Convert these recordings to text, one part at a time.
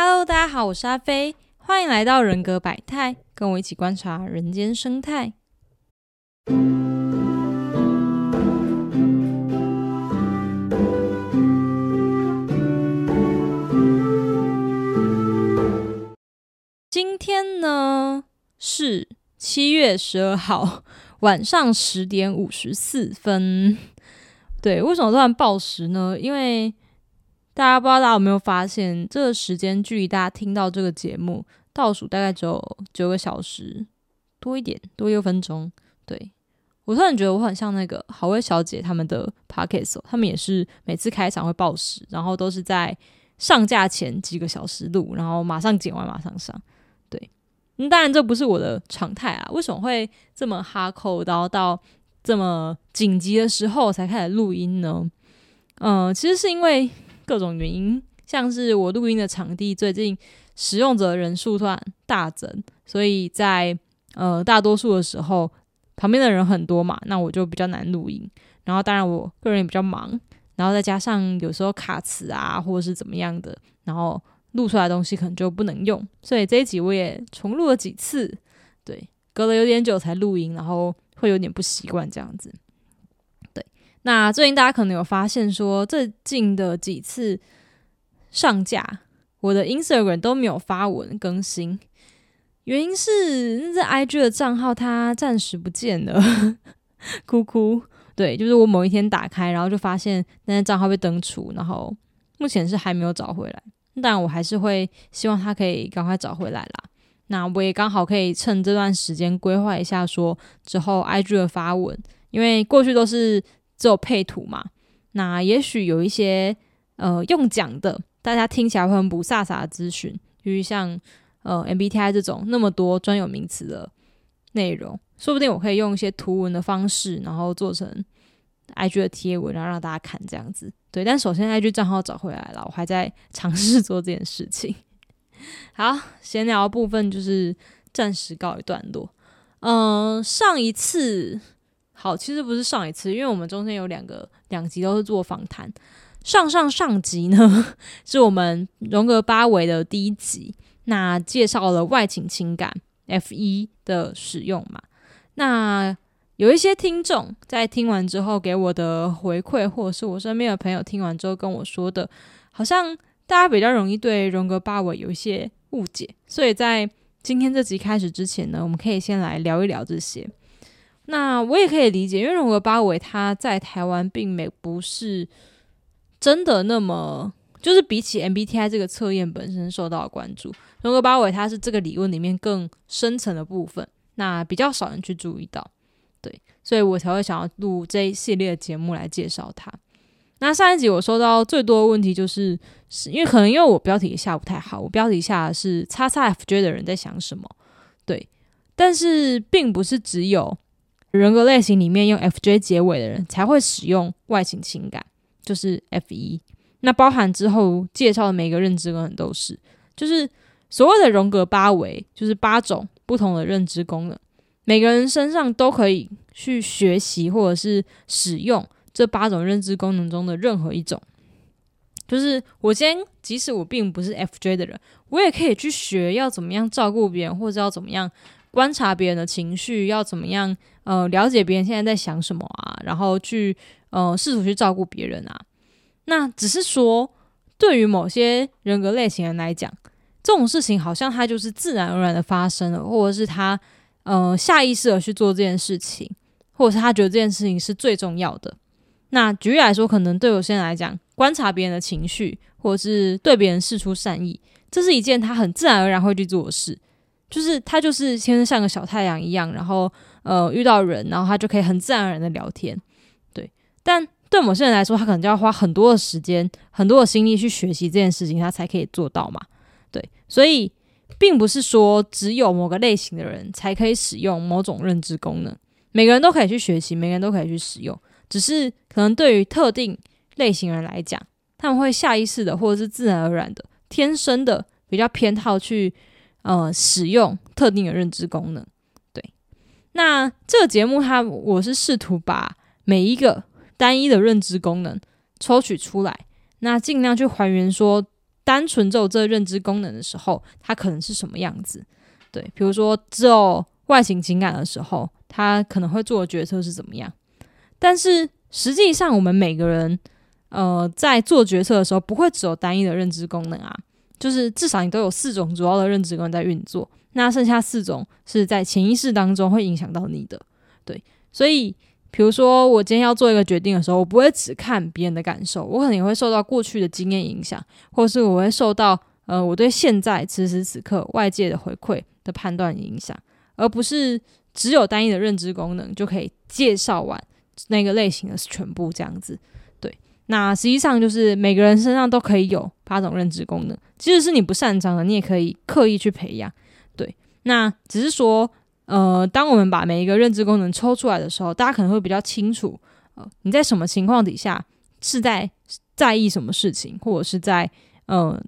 Hello，大家好，我是阿飞，欢迎来到人格百态，跟我一起观察人间生态。今天呢是七月十二号晚上十点五十四分。对，为什么突然报时呢？因为大家不知道大家有没有发现，这个时间距离大家听到这个节目倒数大概只有九个小时多一点，多六分钟。对我突然觉得我很像那个好味小姐他们的 p o c k e t 他们也是每次开场会报时，然后都是在上架前几个小时录，然后马上剪完马上上。对，嗯当然这不是我的常态啊。为什么会这么哈扣，然后到这么紧急的时候才开始录音呢？嗯，其实是因为各种原因，像是我录音的场地最近使用者人数突然大增，所以在呃大多数的时候旁边的人很多嘛，那我就比较难录音。然后当然我个人也比较忙，然后再加上有时候卡词啊或者是怎么样的，然后录出来的东西可能就不能用，所以这一集我也重录了几次，对，隔了有点久才录音，然后。会有点不习惯这样子，那最近大家可能有发现，说最近的几次上架，我的 Instagram 都没有发文更新，原因是那 IG 的账号它暂时不见了，哭哭。对，就是我某一天打开，然后就发现那些账号被登出，然后目前是还没有找回来。当然，我还是会希望他可以赶快找回来啦。那我也刚好可以趁这段时间规划一下，说之后 IG 的发文，因为过去都是只有配图嘛。那也许有一些呃用讲的，大家听起来会很不飒飒的资讯，就是像呃 MBTI 这种那么多专有名词的内容，说不定我可以用一些图文的方式，然后做成 IG 的贴文，然后让大家看这样子。对，但首先 IG 账号找回来了，我还在尝试做这件事情。好，闲聊部分就是暂时告一段落。嗯，上一次好，其实不是上一次，因为我们中间有两个两集都是做访谈。上上上集呢，是我们荣格八维的第一集，那介绍了外倾情感 F 一的使用嘛。那有一些听众在听完之后给我的回馈，或者是我身边的朋友听完之后跟我说的，好像。大家比较容易对荣格八维有一些误解，所以在今天这集开始之前呢，我们可以先来聊一聊这些。那我也可以理解，因为荣格八维它在台湾并没不是真的那么，就是比起 MBTI 这个测验本身受到关注，荣格八维它是这个理论里面更深层的部分，那比较少人去注意到，对，所以我才会想要录这一系列节目来介绍它。那上一集我收到最多的问题就是，是因为可能因为我标题下不太好，我标题下的是“叉叉 FJ 的人在想什么”，对，但是并不是只有人格类型里面用 FJ 结尾的人才会使用外形情感，就是 F 一，那包含之后介绍的每个认知功能都是，就是所谓的荣格八维，就是八种不同的认知功能，每个人身上都可以去学习或者是使用。这八种认知功能中的任何一种，就是我今天即使我并不是 FJ 的人，我也可以去学要怎么样照顾别人，或者要怎么样观察别人的情绪，要怎么样呃了解别人现在在想什么啊，然后去呃试图去照顾别人啊。那只是说，对于某些人格类型人来讲，这种事情好像他就是自然而然的发生了，或者是他呃下意识的去做这件事情，或者是他觉得这件事情是最重要的。那举例来说，可能对有些人来讲，观察别人的情绪，或者是对别人示出善意，这是一件他很自然而然会去做的事。就是他就是先生像个小太阳一样，然后呃遇到人，然后他就可以很自然而然的聊天。对，但对某些人来说，他可能就要花很多的时间、很多的心力去学习这件事情，他才可以做到嘛。对，所以并不是说只有某个类型的人才可以使用某种认知功能，每个人都可以去学习，每个人都可以去使用。只是可能对于特定类型人来讲，他们会下意识的或者是自然而然的、天生的比较偏好去呃使用特定的认知功能。对，那这个节目它我是试图把每一个单一的认知功能抽取出来，那尽量去还原说单纯只有这认知功能的时候，它可能是什么样子？对，比如说只有外形情感的时候，他可能会做的决策是怎么样？但是实际上，我们每个人呃在做决策的时候，不会只有单一的认知功能啊，就是至少你都有四种主要的认知功能在运作，那剩下四种是在潜意识当中会影响到你的。对，所以。比如说，我今天要做一个决定的时候，我不会只看别人的感受，我可能也会受到过去的经验影响，或是我会受到呃我对现在此时此刻外界的回馈的判断影响，而不是只有单一的认知功能就可以介绍完那个类型的全部这样子。那实际上就是每个人身上都可以有八种认知功能，即使是你不擅长的，你也可以刻意去培养。对，那只是说。呃，当我们把每一个认知功能抽出来的时候，大家可能会比较清楚，呃，你在什么情况底下是在在意什么事情，或者是在嗯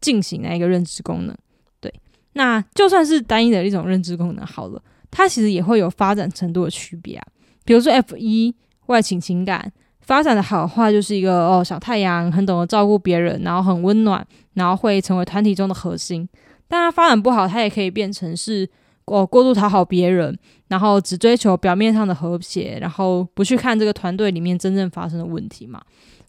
进行那一个认知功能。对，那就算是单一的一种认知功能好了，它其实也会有发展程度的区别啊。比如说 F 一外倾情感发展的好的话，就是一个哦小太阳，很懂得照顾别人，然后很温暖，然后会成为团体中的核心。但它发展不好，它也可以变成是。哦过度讨好别人，然后只追求表面上的和谐，然后不去看这个团队里面真正发生的问题嘛？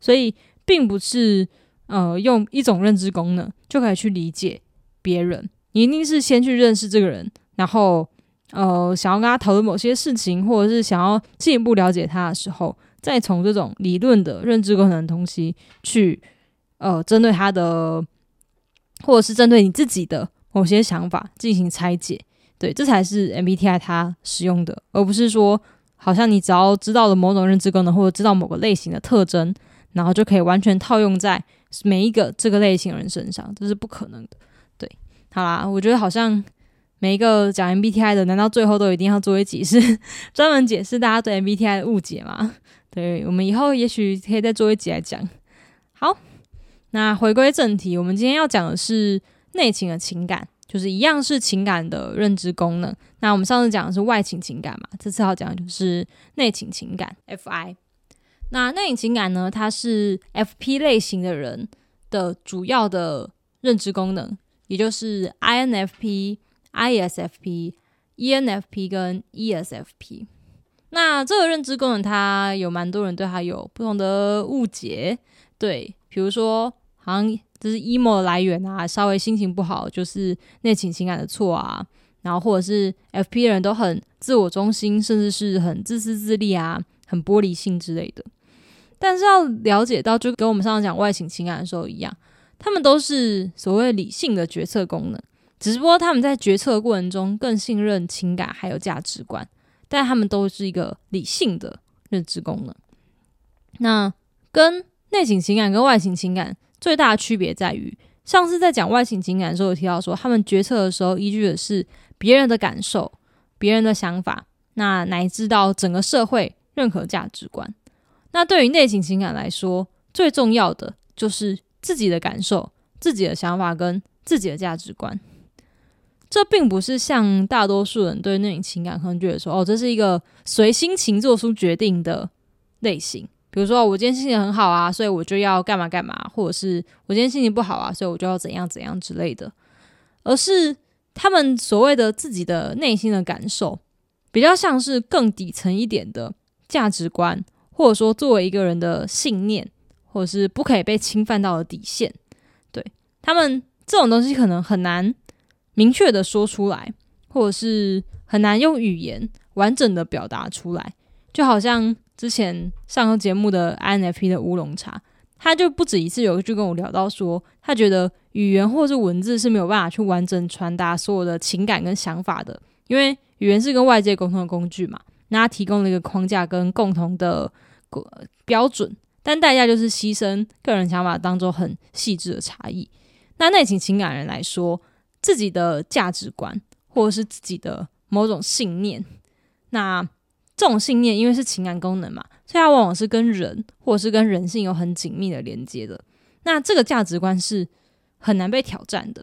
所以，并不是呃用一种认知功能就可以去理解别人。你一定是先去认识这个人，然后呃想要跟他讨论某些事情，或者是想要进一步了解他的时候，再从这种理论的认知功能的东西去呃针对他的，或者是针对你自己的某些想法进行拆解。对，这才是 MBTI 它使用的，而不是说好像你只要知道了某种认知功能，或者知道某个类型的特征，然后就可以完全套用在每一个这个类型人身上，这是不可能的。对，好啦，我觉得好像每一个讲 MBTI 的，难道最后都一定要做一集是 专门解释大家对 MBTI 的误解吗？对我们以后也许可以再做一集来讲。好，那回归正题，我们今天要讲的是内情的情感。就是一样是情感的认知功能。那我们上次讲的是外情情感嘛，这次要讲的就是内情情感 （FI）。那内情情感呢，它是 FP 类型的人的主要的认知功能，也就是 INFP、ISFP、ENFP 跟 ESFP。那这个认知功能，它有蛮多人对它有不同的误解。对，比如说好像。这是 emo 的来源啊，稍微心情不好就是内倾情感的错啊，然后或者是 FP 的人都很自我中心，甚至是很自私自利啊，很玻璃心之类的。但是要了解到，就跟我们上次讲外倾情感的时候一样，他们都是所谓理性的决策功能，只不过他们在决策过程中更信任情感还有价值观，但他们都是一个理性的认知功能。那跟内省情感跟外省情感。最大的区别在于，上次在讲外省情感的时候，有提到说，他们决策的时候依据的是别人的感受、别人的想法，那乃至到整个社会认可价值观。那对于内省情感来说，最重要的就是自己的感受、自己的想法跟自己的价值观。这并不是像大多数人对那种情感可能觉得说，哦，这是一个随心情做出决定的类型。比如说，我今天心情很好啊，所以我就要干嘛干嘛，或者是我今天心情不好啊，所以我就要怎样怎样之类的。而是他们所谓的自己的内心的感受，比较像是更底层一点的价值观，或者说作为一个人的信念，或者是不可以被侵犯到的底线。对他们这种东西，可能很难明确的说出来，或者是很难用语言完整的表达出来，就好像。之前上个节目的 INFP 的乌龙茶，他就不止一次有就跟我聊到说，他觉得语言或是文字是没有办法去完整传达所有的情感跟想法的，因为语言是跟外界沟通的工具嘛，那他提供了一个框架跟共同的标准，但代价就是牺牲个人想法当中很细致的差异。那内情情感人来说，自己的价值观或者是自己的某种信念，那。这种信念，因为是情感功能嘛，所以它往往是跟人或者是跟人性有很紧密的连接的。那这个价值观是很难被挑战的。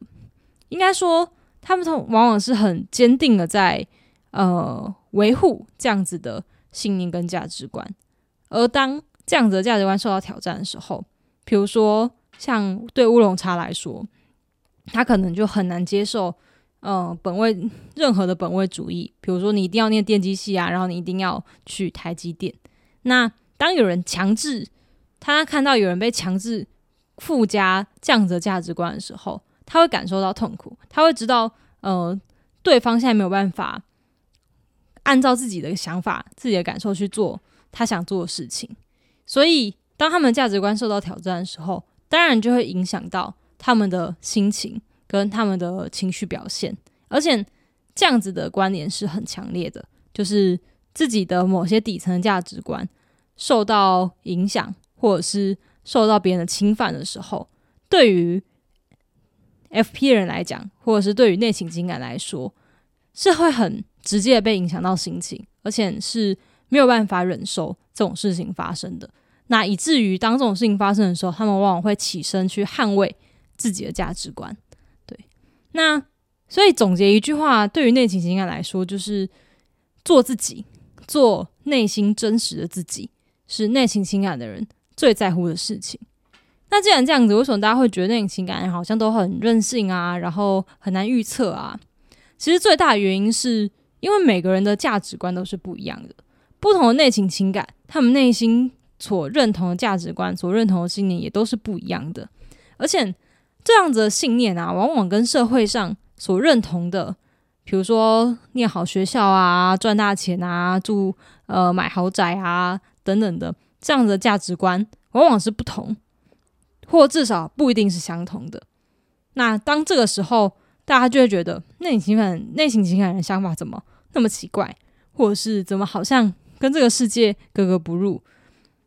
应该说，他们从往往是很坚定的在呃维护这样子的信念跟价值观。而当这样子的价值观受到挑战的时候，比如说像对乌龙茶来说，他可能就很难接受，呃，本位任何的本位主义，比如说你一定要念电机系啊，然后你一定要去台积电。那当有人强制他看到有人被强制附加这样子的价值观的时候，他会感受到痛苦，他会知道，呃，对方现在没有办法按照自己的想法、自己的感受去做他想做的事情，所以当他们价值观受到挑战的时候，当然就会影响到他们的心情跟他们的情绪表现，而且这样子的观念是很强烈的，就是自己的某些底层的价值观受到影响，或者是受到别人的侵犯的时候，对于 FP 人来讲，或者是对于内情情感来说，是会很直接的被影响到心情，而且是没有办法忍受这种事情发生的。那以至于当这种事情发生的时候，他们往往会起身去捍卫自己的价值观。对，那所以总结一句话，对于内情情感来说，就是做自己，做内心真实的自己，是内情情感的人最在乎的事情。那既然这样子，为什么大家会觉得内情情感好像都很任性啊，然后很难预测啊？其实最大的原因是因为每个人的价值观都是不一样的，不同的内情情感，他们内心所认同的价值观、所认同的信念也都是不一样的。而且这样子的信念啊，往往跟社会上所认同的，比如说念好学校啊、赚大钱啊、住呃买豪宅啊等等的这样子的价值观，往往是不同。或至少不一定是相同的。那当这个时候，大家就会觉得内情感、内心情感人的想法怎么那么奇怪，或者是怎么好像跟这个世界格格不入？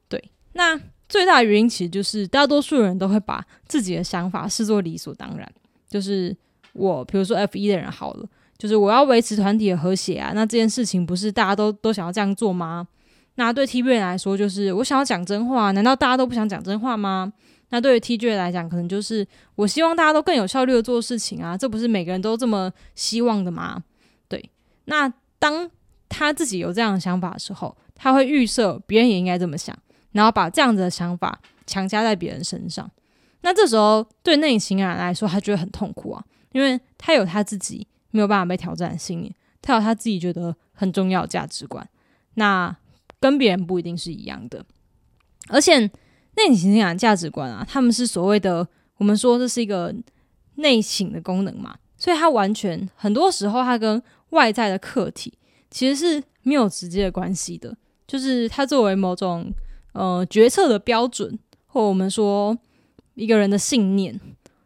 对，那最大的原因其实就是大多数人都会把自己的想法视作理所当然。就是我，比如说 F 一的人好了，就是我要维持团体的和谐啊。那这件事情不是大家都都想要这样做吗？那对 T B 来说，就是我想要讲真话，难道大家都不想讲真话吗？那对于 TJ 来讲，可能就是我希望大家都更有效率的做事情啊，这不是每个人都这么希望的吗？对，那当他自己有这样的想法的时候，他会预设别人也应该这么想，然后把这样子的想法强加在别人身上。那这时候对内情感来说，他觉得很痛苦啊，因为他有他自己没有办法被挑战的信念，他有他自己觉得很重要的价值观，那跟别人不一定是一样的，而且。内倾情感价值观啊，他们是所谓的我们说这是一个内省的功能嘛，所以它完全很多时候它跟外在的客体其实是没有直接的关系的，就是它作为某种呃决策的标准，或我们说一个人的信念，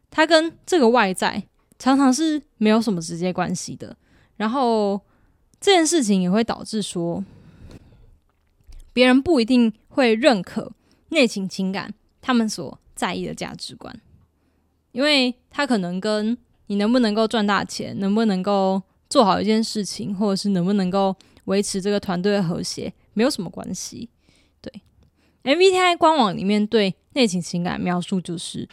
它跟这个外在常常是没有什么直接关系的。然后这件事情也会导致说，别人不一定会认可。内情情感，他们所在意的价值观，因为他可能跟你能不能够赚大钱，能不能够做好一件事情，或者是能不能够维持这个团队的和谐，没有什么关系。，MBTI 官网里面对内情情感描述就是，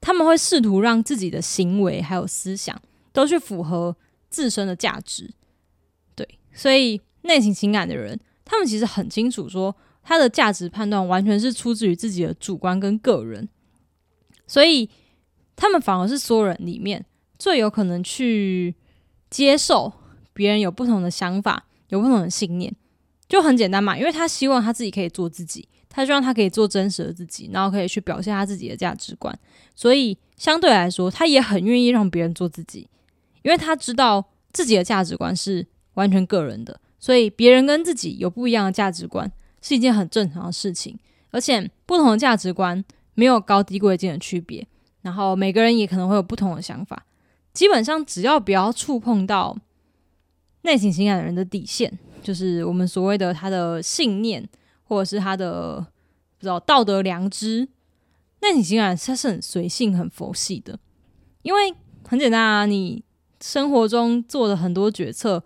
他们会试图让自己的行为还有思想都去符合自身的价值。对，所以内情情感的人，他们其实很清楚说。他的价值判断完全是出自于自己的主观跟个人，所以他们反而是所有人里面最有可能去接受别人有不同的想法、有不同的信念，就很简单嘛，因为他希望他自己可以做自己，他希望他可以做真实的自己，然后可以去表现他自己的价值观，所以相对来说，他也很愿意让别人做自己，因为他知道自己的价值观是完全个人的，所以别人跟自己有不一样的价值观。是一件很正常的事情，而且不同的价值观没有高低贵贱的区别，然后每个人也可能会有不同的想法。基本上只要不要触碰到内心情感的人的底线，就是我们所谓的他的信念或者是他的不知道道德良知，那你竟然他是很随性、很佛系的，因为很简单啊，你生活中做的很多决策。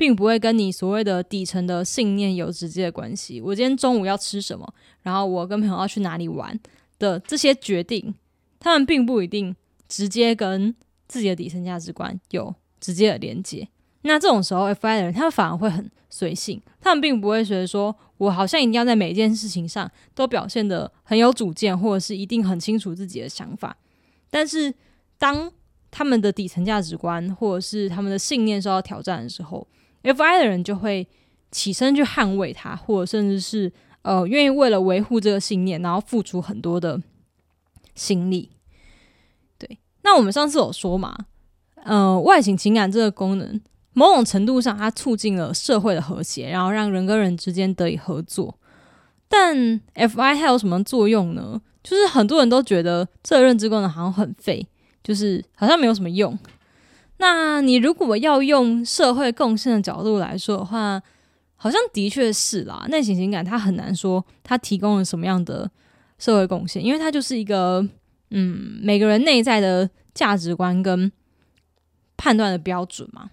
并不会跟你所谓的底层的信念有直接的关系。我今天中午要吃什么，然后我跟朋友要去哪里玩的这些决定，他们并不一定直接跟自己的底层价值观有直接的连接。那这种时候，F I 的人他们反而会很随性，他们并不会觉得说我好像一定要在每一件事情上都表现的很有主见，或者是一定很清楚自己的想法。但是当他们的底层价值观或者是他们的信念受到挑战的时候，F I 的人就会起身去捍卫它，或者甚至是呃愿意为了维护这个信念，然后付出很多的心力。对，那我们上次有说嘛，呃，外形情感这个功能。某种程度上，它促进了社会的和谐，然后让人跟人之间得以合作。但 F I 它有什么作用呢？就是很多人都觉得这认知功能好像很废，就是好像没有什么用。那你如果要用社会贡献的角度来说的话，好像的确是啦。内省情感它很难说它提供了什么样的社会贡献，因为它就是一个嗯每个人内在的价值观跟判断的标准嘛。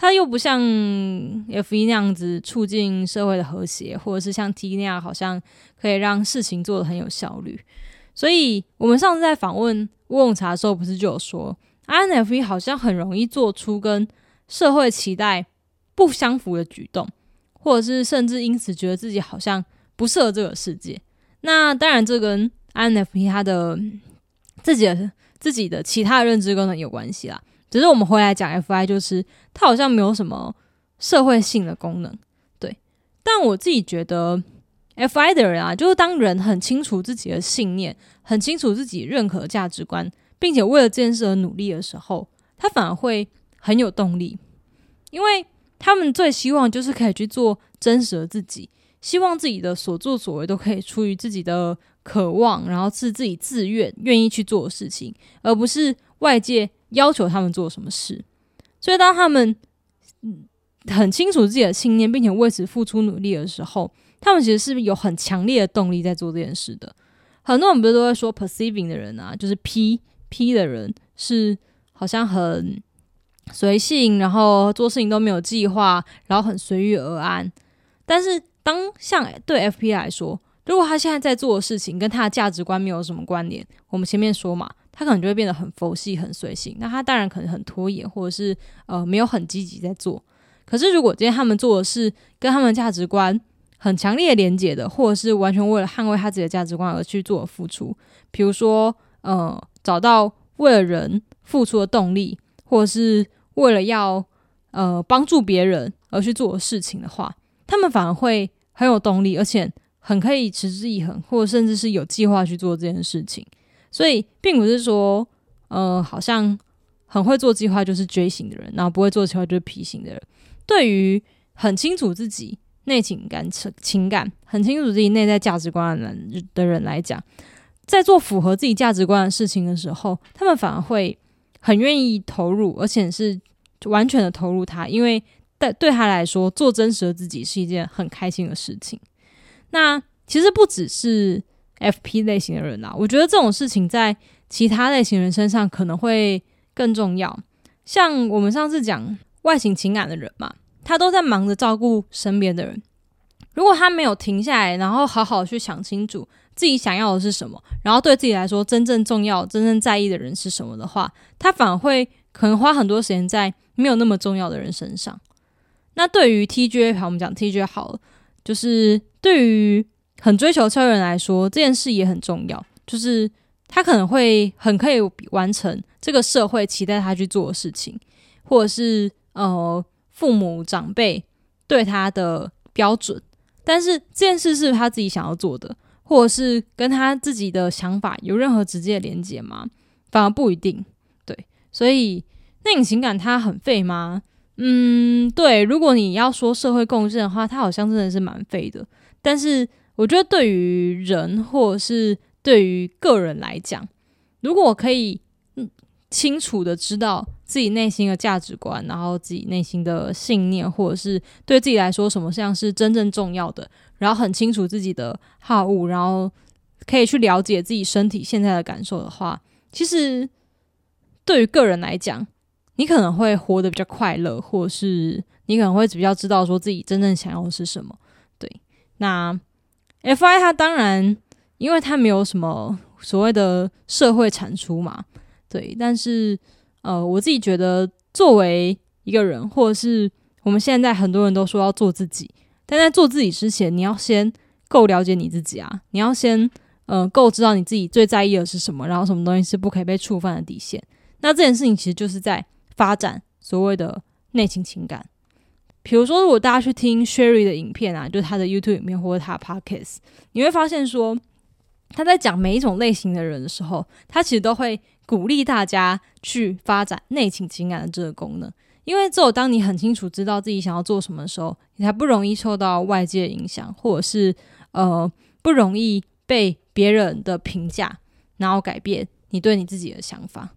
它又不像 F 一那样子促进社会的和谐，或者是像 T 那样好像可以让事情做得很有效率。所以，我们上次在访问乌龙茶的时候，不是就有说，INFP 好像很容易做出跟社会期待不相符的举动，或者是甚至因此觉得自己好像不适合这个世界。那当然，这跟 INFP 它的自己的自己的其他认知功能有关系啦。只是我们回来讲，F I 就是它好像没有什么社会性的功能，对。但我自己觉得，F I 的人啊，就是当人很清楚自己的信念，很清楚自己认可价值观，并且为了这件事而努力的时候，他反而会很有动力，因为他们最希望就是可以去做真实的自己，希望自己的所作所为都可以出于自己的渴望，然后是自己自愿愿意去做的事情，而不是外界。要求他们做什么事，所以当他们很清楚自己的信念，并且为此付出努力的时候，他们其实是有很强烈的动力在做这件事的。很多人不是都会说，perceiving 的人啊，就是 P P 的人是好像很随性，然后做事情都没有计划，然后很随遇而安。但是当像对 F P 来说，如果他现在在做的事情跟他的价值观没有什么关联，我们前面说嘛。他可能就会变得很佛系、很随性。那他当然可能很拖延，或者是呃没有很积极在做。可是如果今天他们做的是跟他们价值观很强烈连接的，或者是完全为了捍卫他自己的价值观而去做付出，比如说呃找到为了人付出的动力，或者是为了要呃帮助别人而去做的事情的话，他们反而会很有动力，而且很可以持之以恒，或者甚至是有计划去做这件事情。所以，并不是说，呃，好像很会做计划就是 J 型的人，然后不会做计划就是 P 型的人。对于很清楚自己内情感、情感很清楚自己内在价值观的人的人来讲，在做符合自己价值观的事情的时候，他们反而会很愿意投入，而且是完全的投入他，因为对对他来说，做真实的自己是一件很开心的事情。那其实不只是。F P 类型的人啊，我觉得这种事情在其他类型人身上可能会更重要。像我们上次讲外形情感的人嘛，他都在忙着照顾身边的人。如果他没有停下来，然后好好去想清楚自己想要的是什么，然后对自己来说真正重要、真正在意的人是什么的话，他反而会可能花很多时间在没有那么重要的人身上。那对于 T J，好，我们讲 T J 好了，就是对于。很追求超人来说，这件事也很重要。就是他可能会很可以完成这个社会期待他去做的事情，或者是呃父母长辈对他的标准。但是这件事是他自己想要做的，或者是跟他自己的想法有任何直接的连接吗？反而不一定。对，所以那种情感它很废吗？嗯，对。如果你要说社会贡献的话，它好像真的是蛮废的。但是。我觉得对于人或者是对于个人来讲，如果可以嗯清楚的知道自己内心的价值观，然后自己内心的信念，或者是对自己来说什么像是真正重要的，然后很清楚自己的好恶，然后可以去了解自己身体现在的感受的话，其实对于个人来讲，你可能会活得比较快乐，或者是你可能会比较知道说自己真正想要的是什么。对，那。F I 它当然，因为它没有什么所谓的社会产出嘛，对。但是，呃，我自己觉得，作为一个人，或者是我们现在很多人都说要做自己，但在做自己之前，你要先够了解你自己啊，你要先呃够知道你自己最在意的是什么，然后什么东西是不可以被触犯的底线。那这件事情其实就是在发展所谓的内情情感。比如说，如果大家去听 Sherry 的影片啊，就他的 YouTube 影片或者他 Podcast，你会发现说他在讲每一种类型的人的时候，他其实都会鼓励大家去发展内倾情感的这个功能。因为只有当你很清楚知道自己想要做什么的时候，你才不容易受到外界影响，或者是呃不容易被别人的评价，然后改变你对你自己的想法。